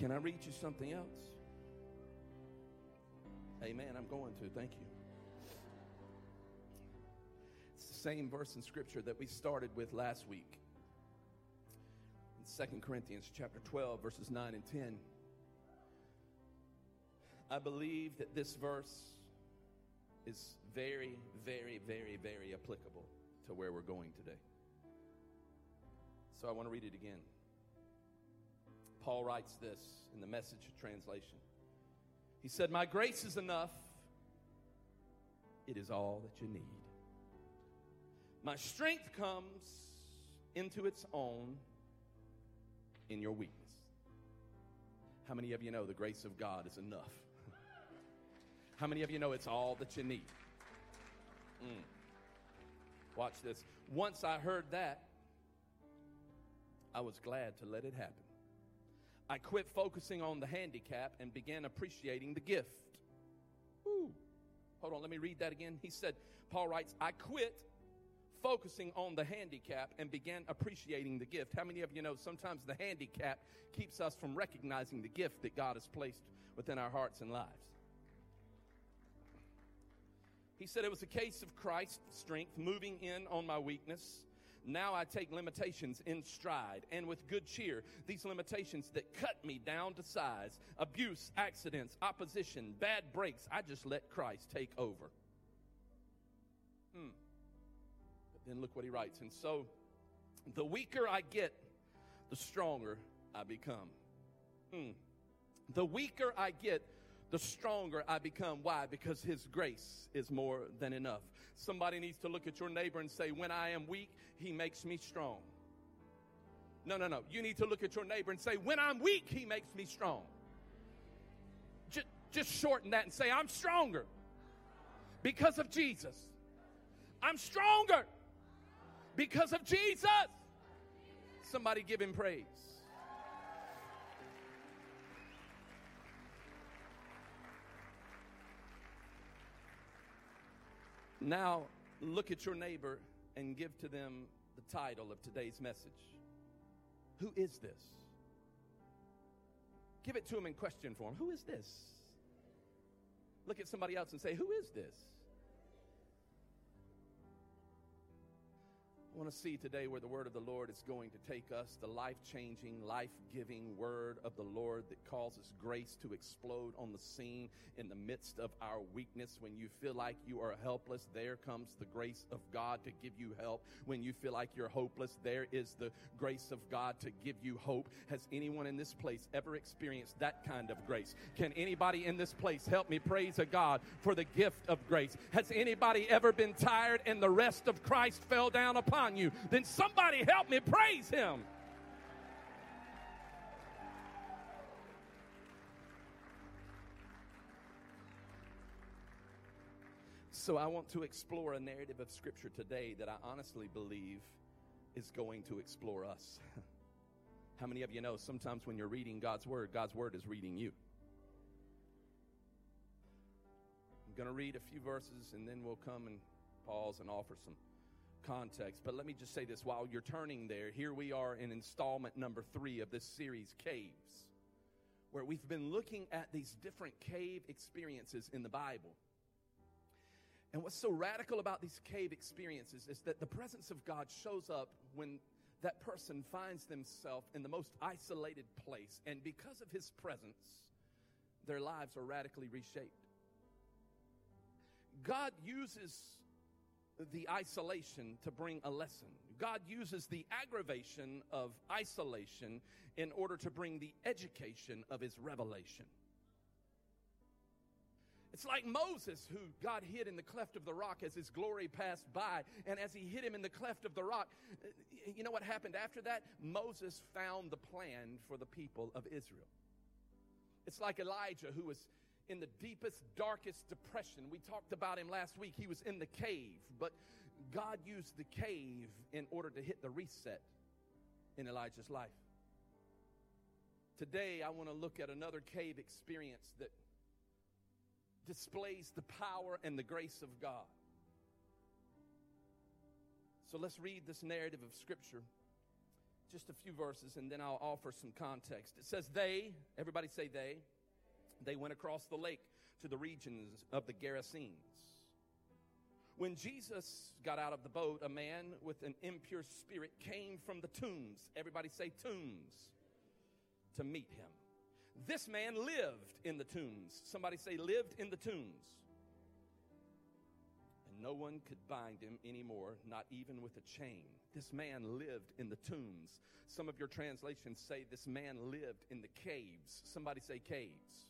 Can I read you something else? Amen. I'm going to. Thank you. It's the same verse in Scripture that we started with last week. In 2 Corinthians chapter 12, verses 9 and 10. I believe that this verse is very, very, very, very applicable to where we're going today. So I want to read it again. Paul writes this in the message translation. He said, My grace is enough, it is all that you need. My strength comes into its own in your weakness. How many of you know the grace of God is enough? How many of you know it's all that you need? Mm. Watch this. Once I heard that, I was glad to let it happen. I quit focusing on the handicap and began appreciating the gift. Ooh. Hold on, let me read that again. He said, Paul writes, I quit focusing on the handicap and began appreciating the gift. How many of you know sometimes the handicap keeps us from recognizing the gift that God has placed within our hearts and lives? He said it was a case of Christ's strength moving in on my weakness. Now I take limitations in stride and with good cheer. These limitations that cut me down to size, abuse, accidents, opposition, bad breaks, I just let Christ take over. Hmm. But then look what he writes. And so the weaker I get, the stronger I become. Hmm. The weaker I get, the stronger I become. Why? Because His grace is more than enough. Somebody needs to look at your neighbor and say, When I am weak, He makes me strong. No, no, no. You need to look at your neighbor and say, When I'm weak, He makes me strong. Just, just shorten that and say, I'm stronger because of Jesus. I'm stronger because of Jesus. Somebody give Him praise. Now, look at your neighbor and give to them the title of today's message. Who is this? Give it to him in question form. Who is this? Look at somebody else and say, Who is this? Want to see today where the word of the Lord is going to take us the life changing, life giving word of the Lord that causes grace to explode on the scene in the midst of our weakness. When you feel like you are helpless, there comes the grace of God to give you help. When you feel like you're hopeless, there is the grace of God to give you hope. Has anyone in this place ever experienced that kind of grace? Can anybody in this place help me praise a God for the gift of grace? Has anybody ever been tired and the rest of Christ fell down upon you? Then somebody help me praise him. So I want to explore a narrative of Scripture today that I honestly believe is going to explore us. How many of you know sometimes when you're reading God's Word, God's Word is reading you? I'm going to read a few verses and then we'll come and pause and offer some context. But let me just say this while you're turning there, here we are in installment number three of this series, Caves, where we've been looking at these different cave experiences in the Bible. And what's so radical about these cave experiences is that the presence of God shows up when that person finds themselves in the most isolated place. And because of his presence, their lives are radically reshaped. God uses the isolation to bring a lesson. God uses the aggravation of isolation in order to bring the education of his revelation. It's like Moses, who God hid in the cleft of the rock as his glory passed by. And as he hid him in the cleft of the rock, you know what happened after that? Moses found the plan for the people of Israel. It's like Elijah, who was in the deepest, darkest depression. We talked about him last week. He was in the cave, but God used the cave in order to hit the reset in Elijah's life. Today, I want to look at another cave experience that displays the power and the grace of God. So let's read this narrative of Scripture. just a few verses and then I'll offer some context. It says, They, everybody say they, they went across the lake to the regions of the Gerasenes. When Jesus got out of the boat, a man with an impure spirit came from the tombs. Everybody say tombs to meet him. This man lived in the tombs. Somebody say, lived in the tombs. And no one could bind him anymore, not even with a chain. This man lived in the tombs. Some of your translations say this man lived in the caves. Somebody say caves.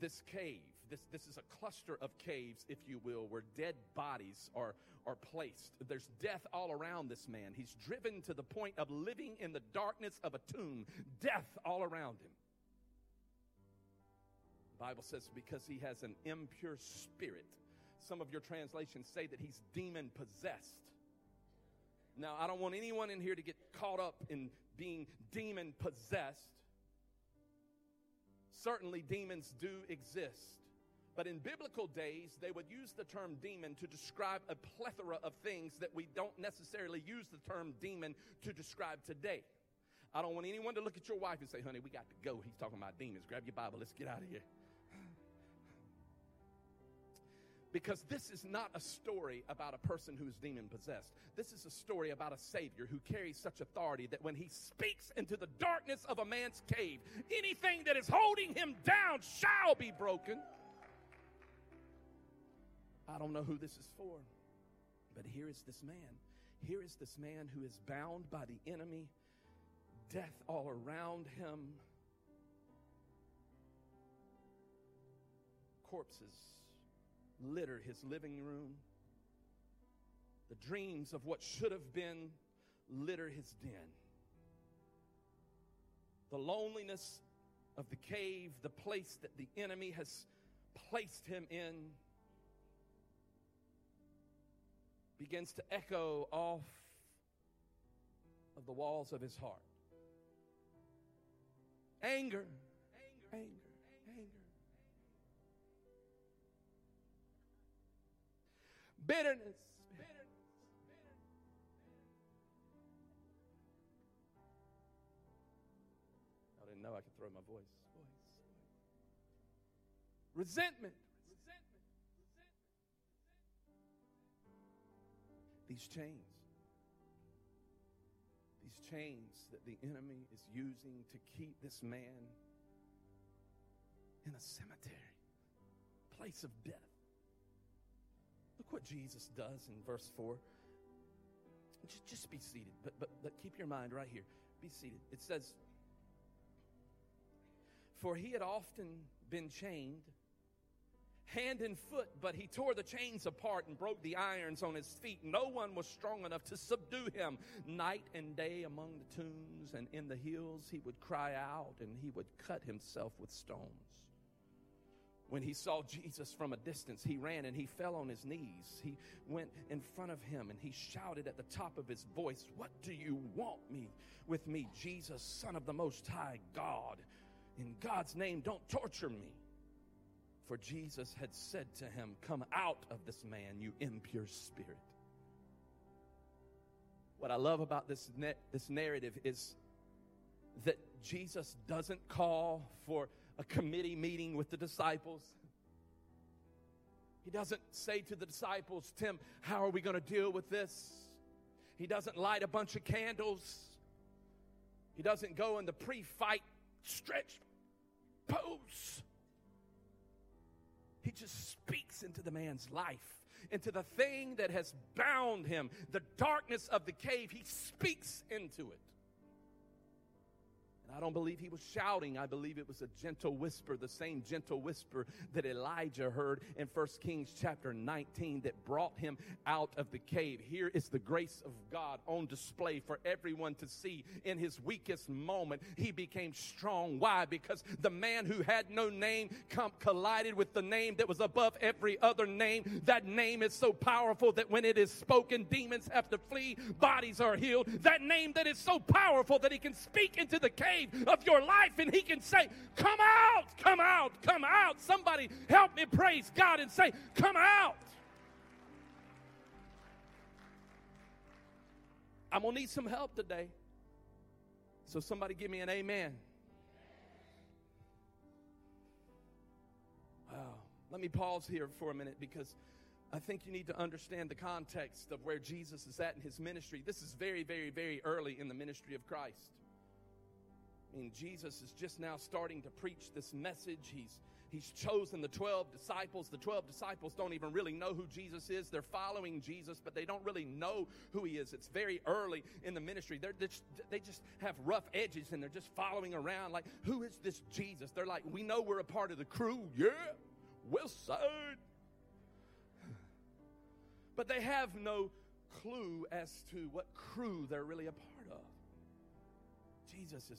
This cave, this, this is a cluster of caves, if you will, where dead bodies are, are placed. There's death all around this man. He's driven to the point of living in the darkness of a tomb, death all around him. The Bible says because he has an impure spirit. Some of your translations say that he's demon possessed. Now, I don't want anyone in here to get caught up in being demon possessed. Certainly, demons do exist. But in biblical days, they would use the term demon to describe a plethora of things that we don't necessarily use the term demon to describe today. I don't want anyone to look at your wife and say, honey, we got to go. He's talking about demons. Grab your Bible. Let's get out of here. Because this is not a story about a person who is demon possessed. This is a story about a Savior who carries such authority that when he speaks into the darkness of a man's cave, anything that is holding him down shall be broken. I don't know who this is for, but here is this man. Here is this man who is bound by the enemy, death all around him, corpses litter his living room. The dreams of what should have been litter his den. The loneliness of the cave, the place that the enemy has placed him in, begins to echo off of the walls of his heart. Anger, anger, anger. Bitterness. bitterness. I didn't know I could throw my voice. voice. Resentment. These chains. These chains that the enemy is using to keep this man in a cemetery, place of death. What Jesus does in verse 4. Just, just be seated, but, but, but keep your mind right here. Be seated. It says, For he had often been chained, hand and foot, but he tore the chains apart and broke the irons on his feet. No one was strong enough to subdue him. Night and day among the tombs and in the hills, he would cry out and he would cut himself with stones. When he saw Jesus from a distance, he ran and he fell on his knees. He went in front of him and he shouted at the top of his voice, What do you want me with me, Jesus, Son of the Most High God? In God's name, don't torture me. For Jesus had said to him, Come out of this man, you impure spirit. What I love about this, this narrative is that Jesus doesn't call for a committee meeting with the disciples. He doesn't say to the disciples, Tim, how are we going to deal with this? He doesn't light a bunch of candles. He doesn't go in the pre fight stretch pose. He just speaks into the man's life, into the thing that has bound him, the darkness of the cave. He speaks into it. I don't believe he was shouting. I believe it was a gentle whisper, the same gentle whisper that Elijah heard in 1 Kings chapter 19 that brought him out of the cave. Here is the grace of God on display for everyone to see. In his weakest moment, he became strong. Why? Because the man who had no name come, collided with the name that was above every other name. That name is so powerful that when it is spoken, demons have to flee, bodies are healed. That name that is so powerful that he can speak into the cave of your life and He can say, Come out, come out, come out. Somebody help me praise God and say, Come out. I'm going to need some help today. So somebody give me an amen. Wow. Let me pause here for a minute because I think you need to understand the context of where Jesus is at in his ministry. This is very, very, very early in the ministry of Christ. Mean, Jesus is just now starting to preach this message. He's He's chosen the 12 disciples. The 12 disciples don't even really know who Jesus is. They're following Jesus, but they don't really know who he is. It's very early in the ministry. They're just, they just have rough edges and they're just following around like, who is this Jesus? They're like, we know we're a part of the crew. Yeah, West Side. But they have no clue as to what crew they're really a part of. Jesus is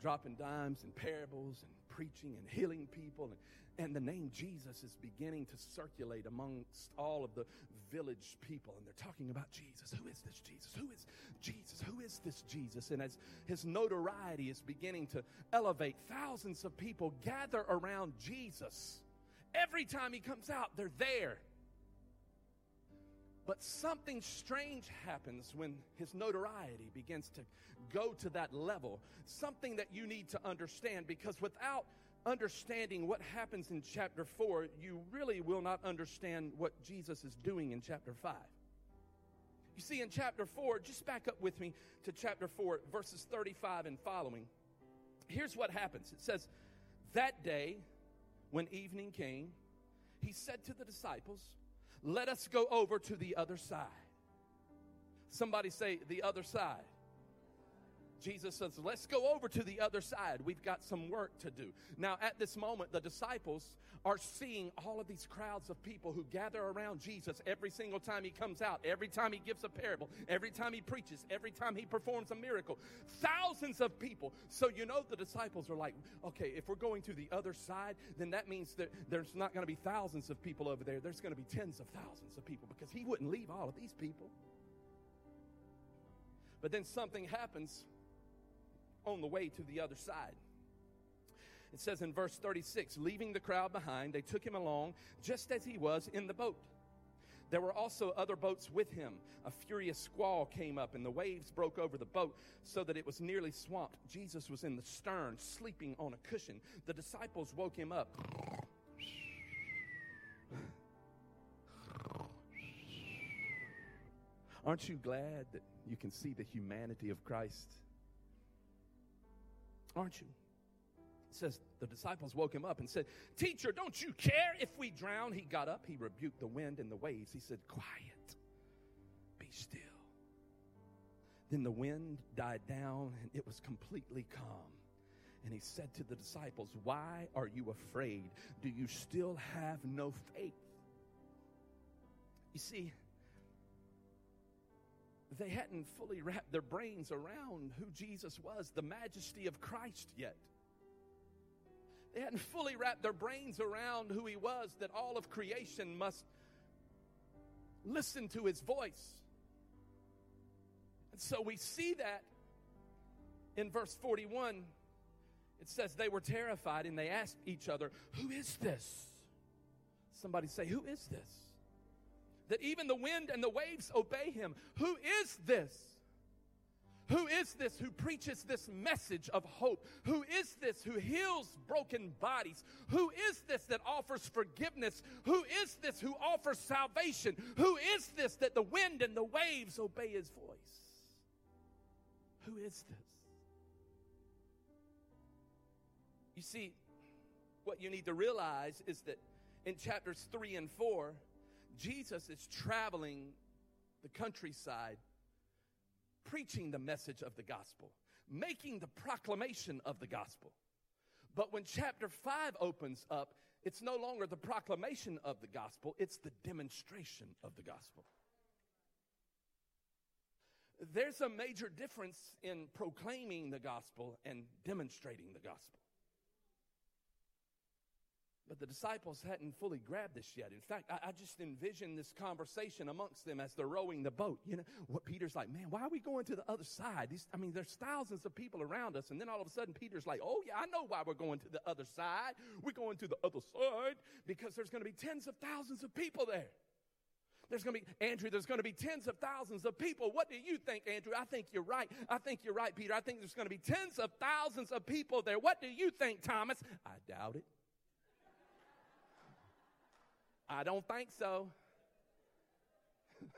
dropping dimes and parables and preaching and healing people. And, and the name Jesus is beginning to circulate amongst all of the village people. And they're talking about Jesus. Who is this Jesus? Who is Jesus? Who is this Jesus? And as his notoriety is beginning to elevate, thousands of people gather around Jesus. Every time he comes out, they're there. But something strange happens when his notoriety begins to go to that level. Something that you need to understand because without understanding what happens in chapter 4, you really will not understand what Jesus is doing in chapter 5. You see, in chapter 4, just back up with me to chapter 4, verses 35 and following. Here's what happens it says, That day, when evening came, he said to the disciples, let us go over to the other side. Somebody say, the other side. Jesus says, Let's go over to the other side. We've got some work to do. Now, at this moment, the disciples are seeing all of these crowds of people who gather around Jesus every single time he comes out, every time he gives a parable, every time he preaches, every time he performs a miracle. Thousands of people. So, you know, the disciples are like, okay, if we're going to the other side, then that means that there's not going to be thousands of people over there. There's going to be tens of thousands of people because he wouldn't leave all of these people. But then something happens on the way to the other side. It says in verse 36 leaving the crowd behind, they took him along just as he was in the boat. There were also other boats with him. A furious squall came up, and the waves broke over the boat so that it was nearly swamped. Jesus was in the stern, sleeping on a cushion. The disciples woke him up. Aren't you glad that you can see the humanity of Christ? Aren't you? It says the disciples woke him up and said, Teacher, don't you care if we drown? He got up, he rebuked the wind and the waves. He said, Quiet, be still. Then the wind died down and it was completely calm. And he said to the disciples, Why are you afraid? Do you still have no faith? You see, they hadn't fully wrapped their brains around who Jesus was, the majesty of Christ yet. They hadn't fully wrapped their brains around who he was, that all of creation must listen to his voice. And so we see that in verse 41. It says they were terrified and they asked each other, Who is this? Somebody say, Who is this? That even the wind and the waves obey him. Who is this? Who is this who preaches this message of hope? Who is this who heals broken bodies? Who is this that offers forgiveness? Who is this who offers salvation? Who is this that the wind and the waves obey his voice? Who is this? You see, what you need to realize is that in chapters 3 and 4, Jesus is traveling the countryside, preaching the message of the gospel, making the proclamation of the gospel. But when chapter 5 opens up, it's no longer the proclamation of the gospel, it's the demonstration of the gospel. There's a major difference in proclaiming the gospel and demonstrating the gospel. But the disciples hadn't fully grabbed this yet. In fact, I, I, just envision this conversation amongst them as they're rowing the boat. You know, what Peter's like, man, why are we going to the other side? These, I mean, there's thousands of people around us. And then all of a sudden, Peter's like, oh, yeah, I know why we're going to the other side. We're going to the other side because there's going to be tens of thousands of people there. There's going to be, Andrew, there's going to be tens of thousands of people. What do you think, Andrew? I think you're right. I think you're right, Peter. I think there's going to be tens of thousands of people there. What do you think, Thomas? I doubt it. I don't think so.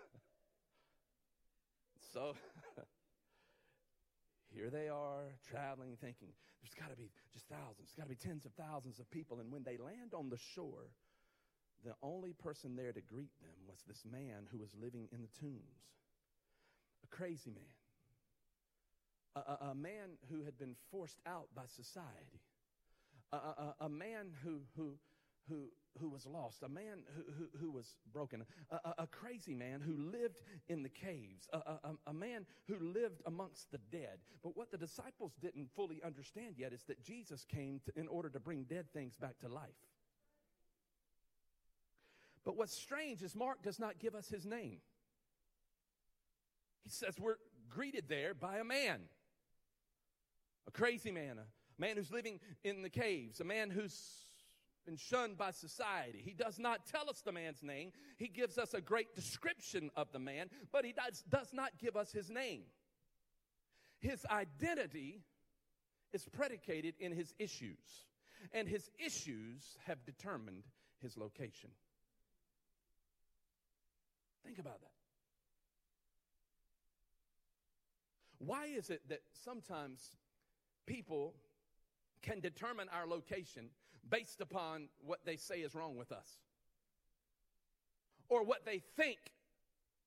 so here they are traveling, thinking there's got to be just thousands, there's got to be tens of thousands of people. And when they land on the shore, the only person there to greet them was this man who was living in the tombs. A crazy man. A, a, a man who had been forced out by society. A, a, man who, who, who, who was lost, a man who, who, who was broken, a, a, a, crazy man who lived in the caves, a, a, a man who lived amongst the dead. But what the disciples didn't fully understand yet is that Jesus came to, in order to bring dead things back to life. But what's strange is Mark does not give us his name. He says we're greeted there by a man, a crazy man, a man who's living in the caves, a man who's been shunned by society. He does not tell us the man's name. He gives us a great description of the man, but he does, does not give us his name. His identity is predicated in his issues, and his issues have determined his location. Think about that. Why is it that sometimes people can determine our location based upon what they say is wrong with us? Or what they think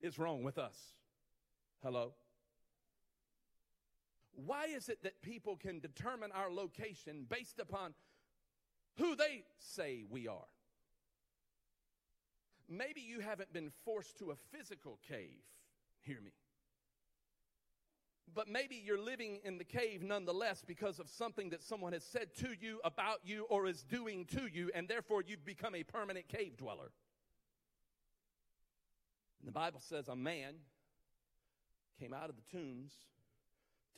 is wrong with us? Hello? Why is it that people can determine our location based upon who they say we are? Maybe you haven't been forced to a physical cave. Hear me. But maybe you're living in the cave nonetheless because of something that someone has said to you, about you, or is doing to you, and therefore you've become a permanent cave dweller. And the Bible says a man came out of the tombs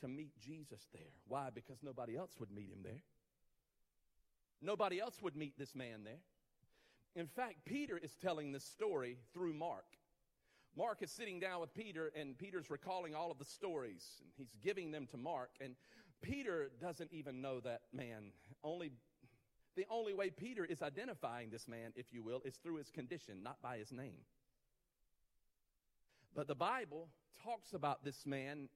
to meet Jesus there. Why? Because nobody else would meet him there. Nobody else would meet this man there. In fact, Peter is telling this story through Mark. Mark is sitting down with Peter, and Peter's recalling all of the stories, and he's giving them to Mark. And Peter doesn't even know that man. Only the only way Peter is identifying this man, if you will, is through his condition, not by his name. But the Bible talks about this man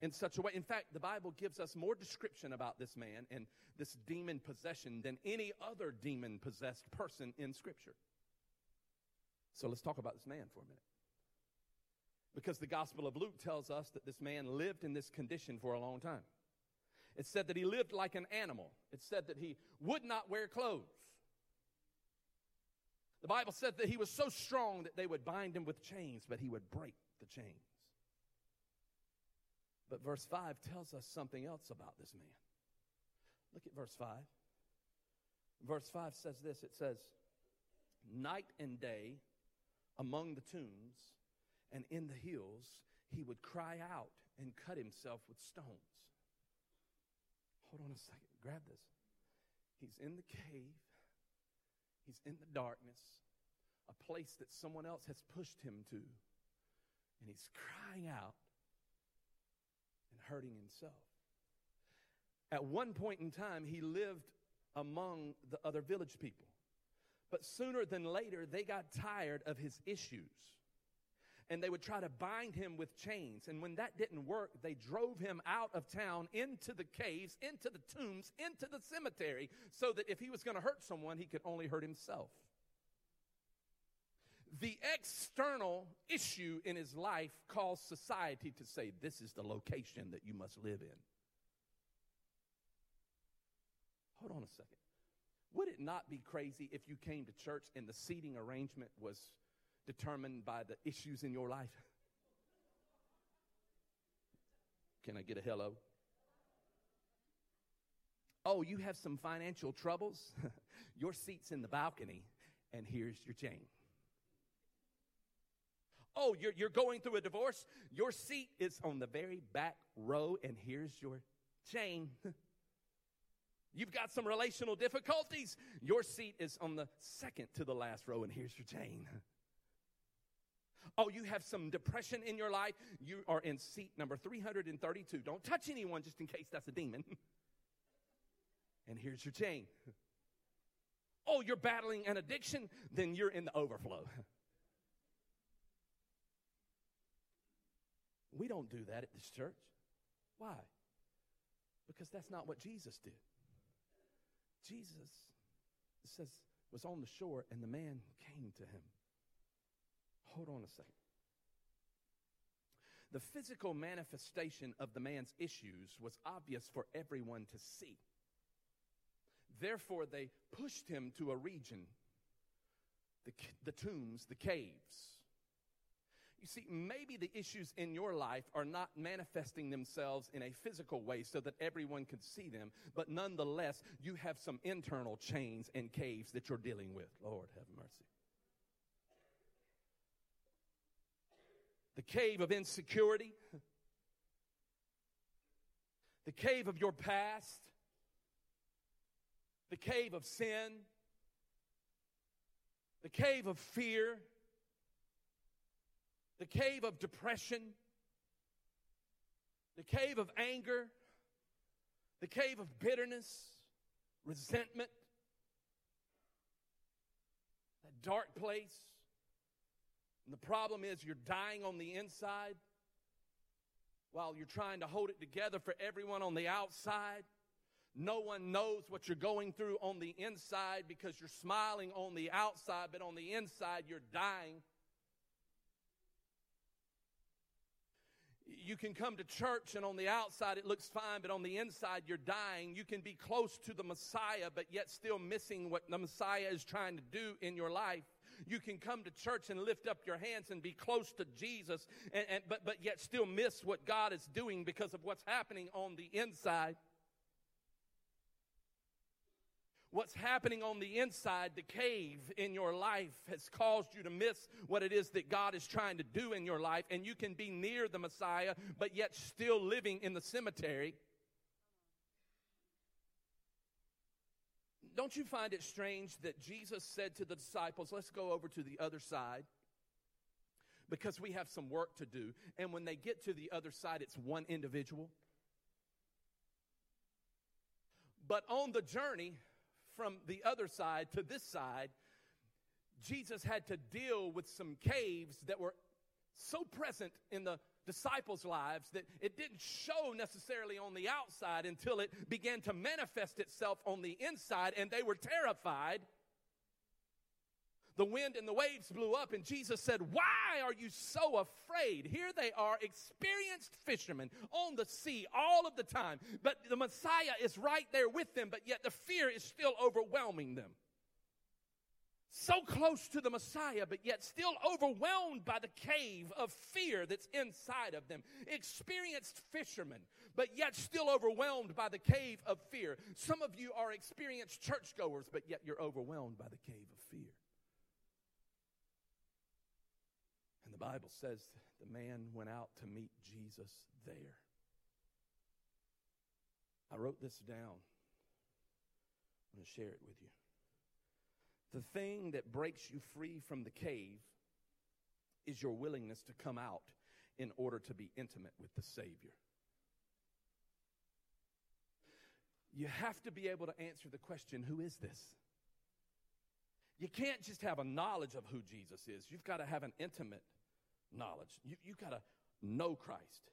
in such a way. In fact, the Bible gives us more description about this man and this demon possession than any other demon possessed person in Scripture. So let's talk about this man for a minute. Because the Gospel of Luke tells us that this man lived in this condition for a long time. It said that he lived like an animal, it said that he would not wear clothes. The Bible said that he was so strong that they would bind him with chains, but he would break the chains. But verse 5 tells us something else about this man. Look at verse 5. Verse 5 says this it says, Night and day among the tombs and in the hills, he would cry out and cut himself with stones. Hold on a second. Grab this. He's in the cave, he's in the darkness, a place that someone else has pushed him to, and he's crying out and hurting himself. At one point in time, he lived among the other village people. But sooner than later, they got tired of his issues. And they would try to bind him with chains. And when that didn't work, they drove him out of town into the caves, into the tombs, into the cemetery, so that if he was going to hurt someone, he could only hurt himself the external issue in his life caused society to say, This is the location that you must live in. Hold on a second. Would it not be crazy if you came to church and the seating arrangement was determined by the issues in your life? Can I get a hello? Oh, you have some financial troubles? your seat's in the balcony, and here's your chain. Oh, you're, you're going through a divorce? Your seat is on the very back row, and here's your chain. You've got some relational difficulties. Your seat is on the second to the last row, and here's your chain. Oh, you have some depression in your life. You are in seat number 332. Don't touch anyone just in case that's a demon. and here's your chain. Oh, you're battling an addiction, then you're in the overflow. We don't do that at this church. Why? Because that's not what Jesus did. Jesus says was on the shore and the man came to him. Hold on a second. The physical manifestation of the man's issues was obvious for everyone to see. Therefore, they pushed him to a region, the, the tombs, the caves. You see, maybe the issues in your life are not manifesting themselves in a physical way so that everyone can see them, but nonetheless, you have some internal chains and caves that you're dealing with. Lord, have mercy. The cave of insecurity, the cave of your past, the cave of sin, the cave of fear, the cave of depression, the cave of anger, the cave of bitterness, resentment, that dark place. And the problem is you're dying on the inside while you're trying to hold it together for everyone on the outside. No one knows what you're going through on the inside because you're smiling on the outside, but on the inside, you're dying. You can come to church and on the outside it looks fine, but on the inside you're dying. You can be close to the Messiah, but yet still missing what the Messiah is trying to do in your life. You can come to church and lift up your hands and be close to Jesus, and, and, but, but yet still miss what God is doing because of what's happening on the inside. What's happening on the inside, the cave in your life, has caused you to miss what it is that God is trying to do in your life. And you can be near the Messiah, but yet still living in the cemetery. Don't you find it strange that Jesus said to the disciples, Let's go over to the other side? Because we have some work to do. And when they get to the other side, it's one individual. But on the journey, from the other side to this side, Jesus had to deal with some caves that were so present in the disciples' lives that it didn't show necessarily on the outside until it began to manifest itself on the inside, and they were terrified the wind and the waves blew up, and Jesus said, Why are you so afraid? Here they are, experienced fishermen on the sea all of the time, but the Messiah is right there with them, but yet the fear is still overwhelming them. So close to the Messiah, but yet still overwhelmed by the cave of fear that's inside of them. Experienced fishermen, but yet still overwhelmed by the cave of fear. Some of you are experienced churchgoers, but yet you're overwhelmed by the cave of fear. And the Bible says the man went out to meet Jesus there. I wrote this down. I'm going to share it with you. The thing that breaks you free from the cave is your willingness to come out in order to be intimate with the Savior. You have to be able to answer the question who is this? You can't just have a knowledge of who Jesus is, you've got to have an intimate knowledge. You, you got to know Christ.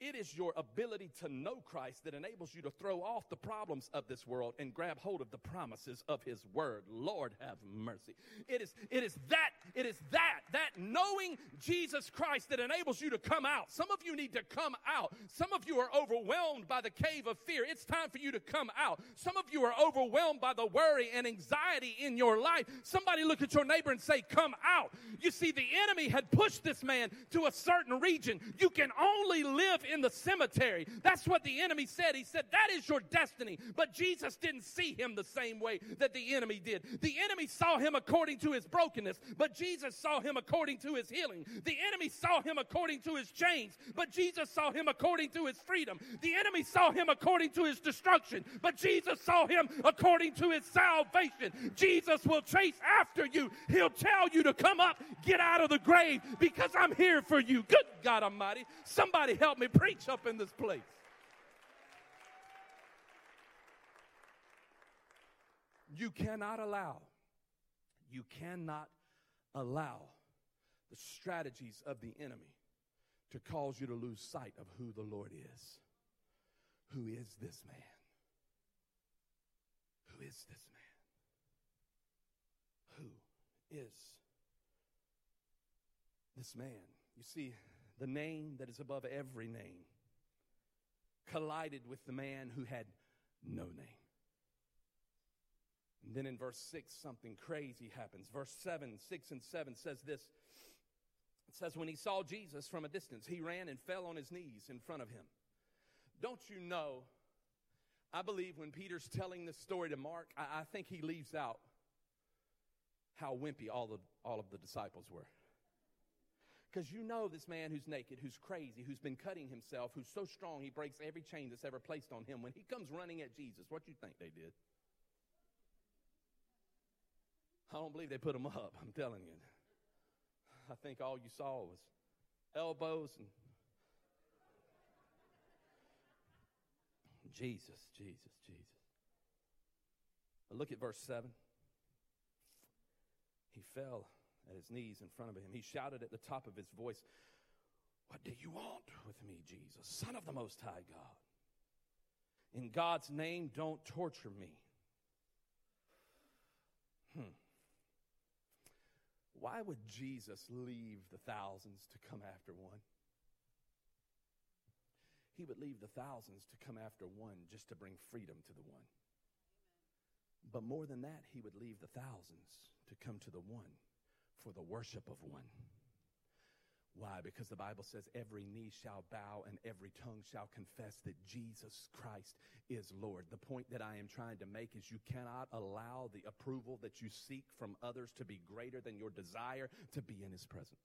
It is your ability to know Christ that enables you to throw off the problems of this world and grab hold of the promises of His Word. Lord have mercy. It is, it is that, it is that, that knowing Jesus Christ that enables you to come out. Some of you need to come out. Some of you are overwhelmed by the cave of fear. It's time for you to come out. Some of you are overwhelmed by the worry and anxiety in your life. Somebody look at your neighbor and say, Come out. You see, the enemy had pushed this man to a certain region. You can only live the cemetery. That's what the enemy said. He said, That is your destiny. But Jesus didn't see him the same way that the enemy did. The enemy saw him according to his brokenness, but Jesus saw him according to his healing. The enemy saw him according to his chains, but Jesus saw him according to his freedom. The enemy saw him according to his destruction, but Jesus saw him according to his salvation. Jesus will chase after you. He'll tell you to come up, get out of the grave because I'm here for you. Good God Almighty. Somebody help me preach up in this place. You cannot allow, you cannot allow the strategies of the enemy to cause you to lose sight of who the Lord is. Who is this man? Who is this man? Who is this man? You see, the name that is above every name collided with the man who had no name. And then in verse 6, something crazy happens. Verse 7, 6 and 7 says this It says, When he saw Jesus from a distance, he ran and fell on his knees in front of him. Don't you know? I believe when Peter's telling this story to Mark, I, I think he leaves out how wimpy all, the, all of the disciples were. Because you know this man who's naked, who's crazy, who's been cutting himself, who's so strong he breaks every chain that's ever placed on him. When he comes running at Jesus, what you think they did? I don't believe they put him up, I'm telling you. I think all you saw was elbows and Jesus, Jesus, Jesus. But look at verse 7. He fell at his knees in front of him. He shouted at the top of his voice, What do you want with me, Jesus, Son of the Most High God? In God's name, don't torture me. Hmm. Why would Jesus leave the thousands to come after one? He would leave the thousands to come after one just to bring freedom to the one. But more than that, he would leave the thousands to come to the one for the worship of one. Why? Because the Bible says every knee shall bow and every tongue shall confess that Jesus Christ is Lord. The point that I am trying to make is you cannot allow the approval that you seek from others to be greater than your desire to be in His presence.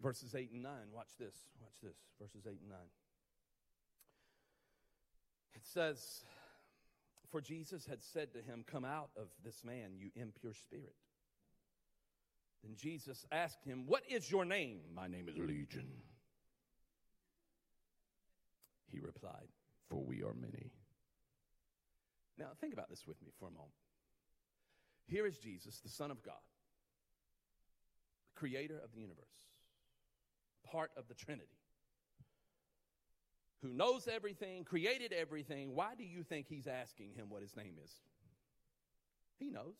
Verses 8 and 9. Watch this. Watch this. Verses 8 and 9. It says, for Jesus had said to him, Come out of this man, you impure spirit. Then Jesus asked him, What is your name? My name is Legion. He replied, For we are many. Now, think about this with me for a moment. Here is Jesus, the Son of God, the creator of the universe, part of the Trinity who knows everything, created everything, why do you think he's asking him what his name is? He knows.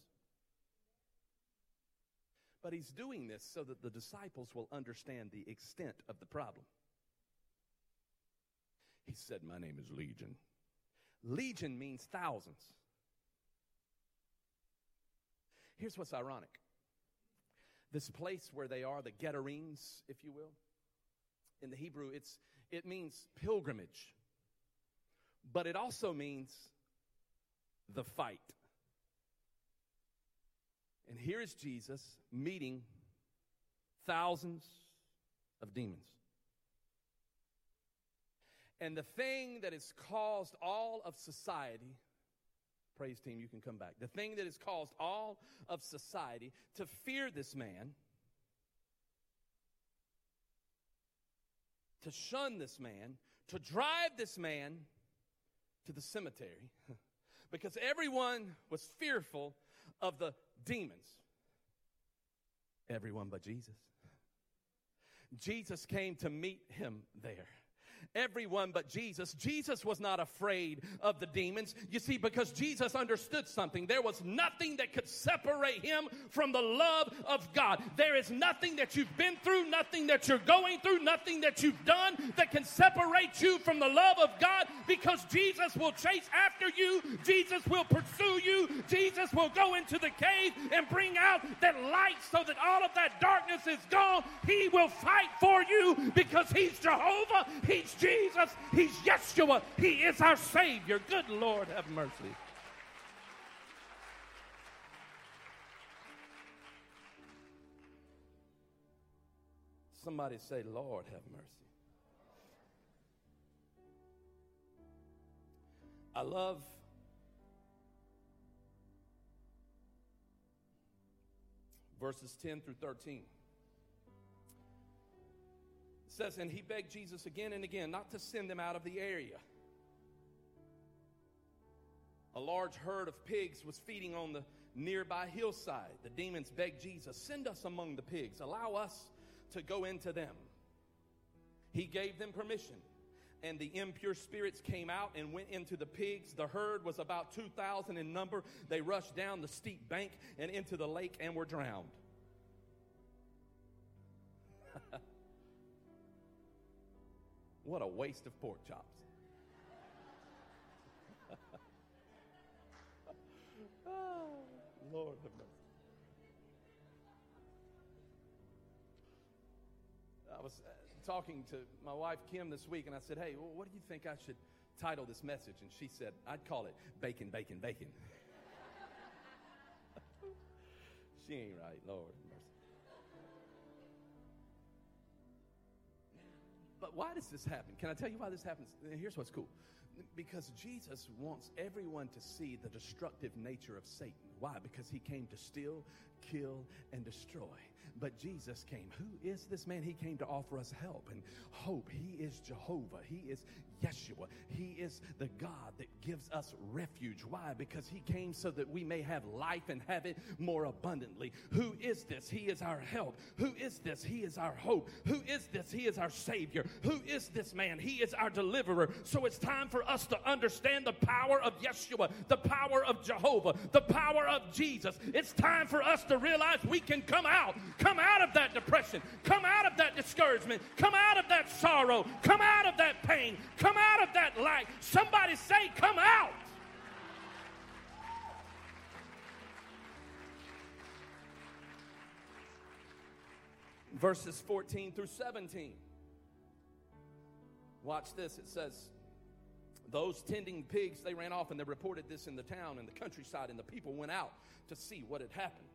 But he's doing this so that the disciples will understand the extent of the problem. He said, My name is Legion. Legion means thousands. Here's what's ironic this place where they are, the Gadarenes, if you will, in the Hebrew, it's it means pilgrimage, but it also means the fight. And here is Jesus meeting thousands of demons. And the thing that has caused all of society, praise team, you can come back. The thing that has caused all of society to fear this man to shun this man, to drive this man to the cemetery because everyone was fearful of the demons. Everyone but Jesus. Jesus came to meet him there. Everyone but Jesus. Jesus was not afraid of the demons. You see, because Jesus understood something. There was nothing that could separate him from the love of God. There is nothing that you've been through, nothing that you're going through, nothing that you've done that can separate you from the love of God because Jesus will chase after you. Jesus will pursue you. Jesus will go into the cave and bring out that light so that all of that darkness is gone. He will fight for you because he's Jehovah. He's Jesus. He's Yeshua. He is our Savior. Good Lord, have mercy. Somebody say, Lord, have mercy. I love verses 10 through 13 says, And he begged Jesus again and again not to send them out of the area. A large herd of pigs was feeding on the nearby hillside. The demons begged Jesus, Send us among the pigs, allow us to go into them. He gave them permission. And the impure spirits came out and went into the pigs. The herd was about 2,000 in number. They rushed down the steep bank and into the lake and were drowned. What a waste of pork chops. oh, Lord have mercy. I was talking to my wife Kim this week, and I said, Hey, well, what do you think I should title this message? And she said, I'd call it Bacon, Bacon, Bacon. she ain't right, Lord. But why does this happen? Can I tell you why this happens? Here's what's cool. Because Jesus wants everyone to see the destructive nature of Satan. Why? Because he came to steal, kill, and destroy. But Jesus came. Who is this man? He came to offer us help and hope. He is Jehovah. He is Yeshua. He is the God that gives us refuge. Why? Because he came so that we may have life and have it more abundantly. Who is this? He is our help. Who is this? He is our hope. Who is this? He is our Savior. Who is this man? He is our deliverer. So it's time for us to understand the power of Yeshua, the power of Jehovah, the power of Jesus. It's time for us to realize we can come out, come out of that depression, come out of that discouragement, come out of that sorrow, come out of that pain, come out of that light. Somebody say, Come out. Verses 14 through 17. Watch this. It says, Those tending pigs, they ran off and they reported this in the town and the countryside, and the people went out to see what had happened.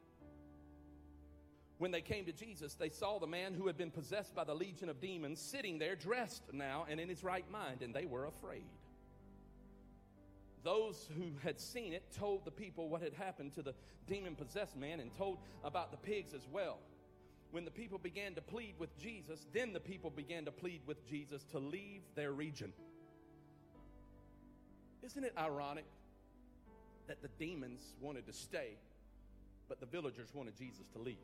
When they came to Jesus, they saw the man who had been possessed by the legion of demons sitting there, dressed now and in his right mind, and they were afraid. Those who had seen it told the people what had happened to the demon possessed man and told about the pigs as well. When the people began to plead with Jesus, then the people began to plead with Jesus to leave their region. Isn't it ironic that the demons wanted to stay, but the villagers wanted Jesus to leave?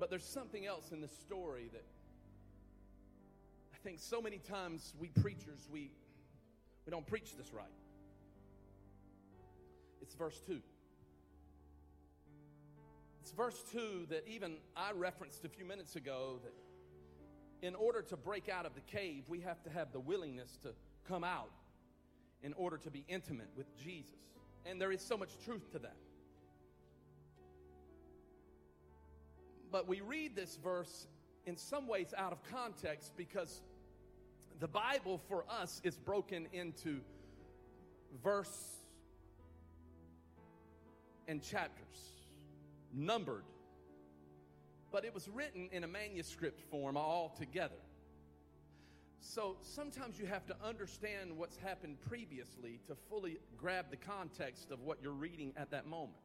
But there's something else in this story that I think so many times we preachers, we, we don't preach this right. It's verse 2. It's verse 2 that even I referenced a few minutes ago that in order to break out of the cave, we have to have the willingness to come out in order to be intimate with Jesus. And there is so much truth to that. But we read this verse in some ways out of context because the Bible for us is broken into verse and chapters, numbered. But it was written in a manuscript form all together. So sometimes you have to understand what's happened previously to fully grab the context of what you're reading at that moment.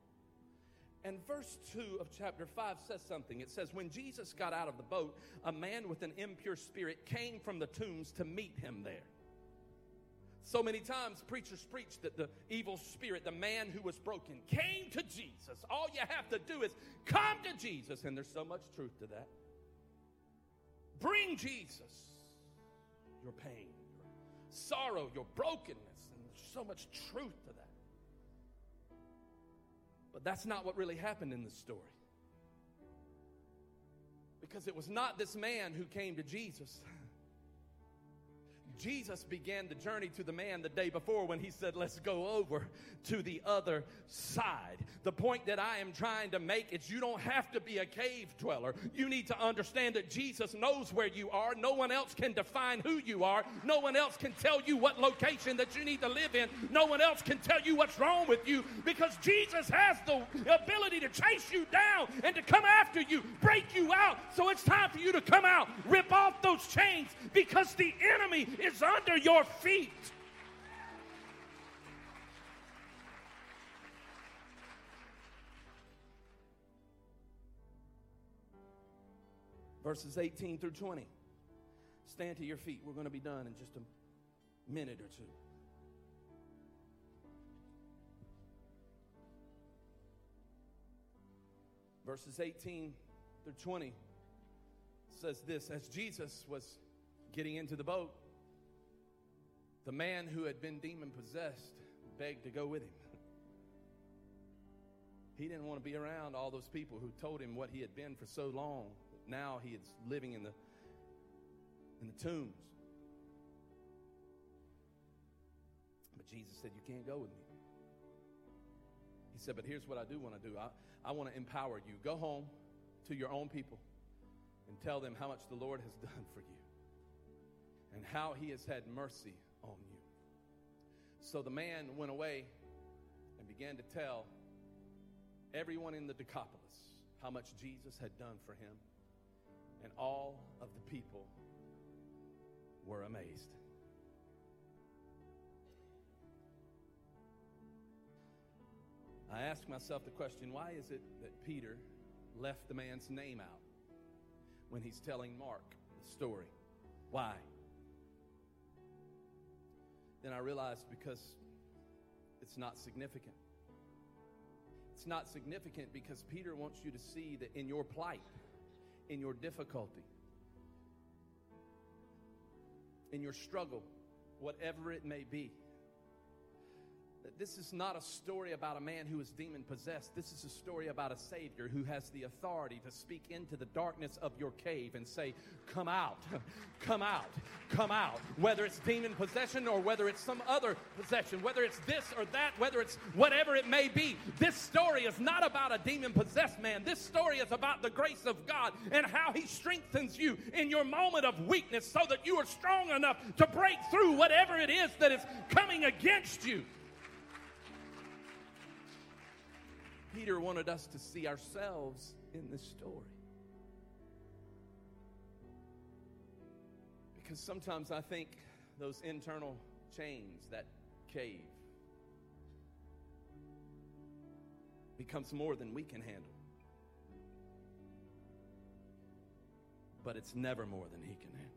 And verse 2 of chapter 5 says something. It says, When Jesus got out of the boat, a man with an impure spirit came from the tombs to meet him there. So many times preachers preach that the evil spirit, the man who was broken, came to Jesus. All you have to do is come to Jesus, and there's so much truth to that. Bring Jesus your pain, your sorrow, your brokenness, and there's so much truth to that. But that's not what really happened in the story. Because it was not this man who came to Jesus. Jesus began the journey to the man the day before when he said, Let's go over to the other side. The point that I am trying to make is you don't have to be a cave dweller. You need to understand that Jesus knows where you are. No one else can define who you are. No one else can tell you what location that you need to live in. No one else can tell you what's wrong with you because Jesus has the ability to chase you down and to come after you, break you out. So it's time for you to come out, rip off those chains because the enemy is under your feet. Verses 18 through 20. Stand to your feet. We're going to be done in just a minute or two. Verses 18 through 20 says this As Jesus was getting into the boat, the man who had been demon possessed begged to go with him. He didn't want to be around all those people who told him what he had been for so long. Now he is living in the in the tombs. But Jesus said, You can't go with me. He said, But here's what I do want to do. I, I want to empower you. Go home to your own people and tell them how much the Lord has done for you and how he has had mercy. So the man went away and began to tell everyone in the Decapolis how much Jesus had done for him. And all of the people were amazed. I asked myself the question why is it that Peter left the man's name out when he's telling Mark the story? Why? Then I realized because it's not significant. It's not significant because Peter wants you to see that in your plight, in your difficulty, in your struggle, whatever it may be, this is not a story about a man who is demon possessed. This is a story about a Savior who has the authority to speak into the darkness of your cave and say, Come out, come out, come out. Whether it's demon possession or whether it's some other possession, whether it's this or that, whether it's whatever it may be, this story is not about a demon possessed man. This story is about the grace of God and how He strengthens you in your moment of weakness so that you are strong enough to break through whatever it is that is coming against you. Peter wanted us to see ourselves in this story. Because sometimes I think those internal chains, that cave, becomes more than we can handle. But it's never more than he can handle.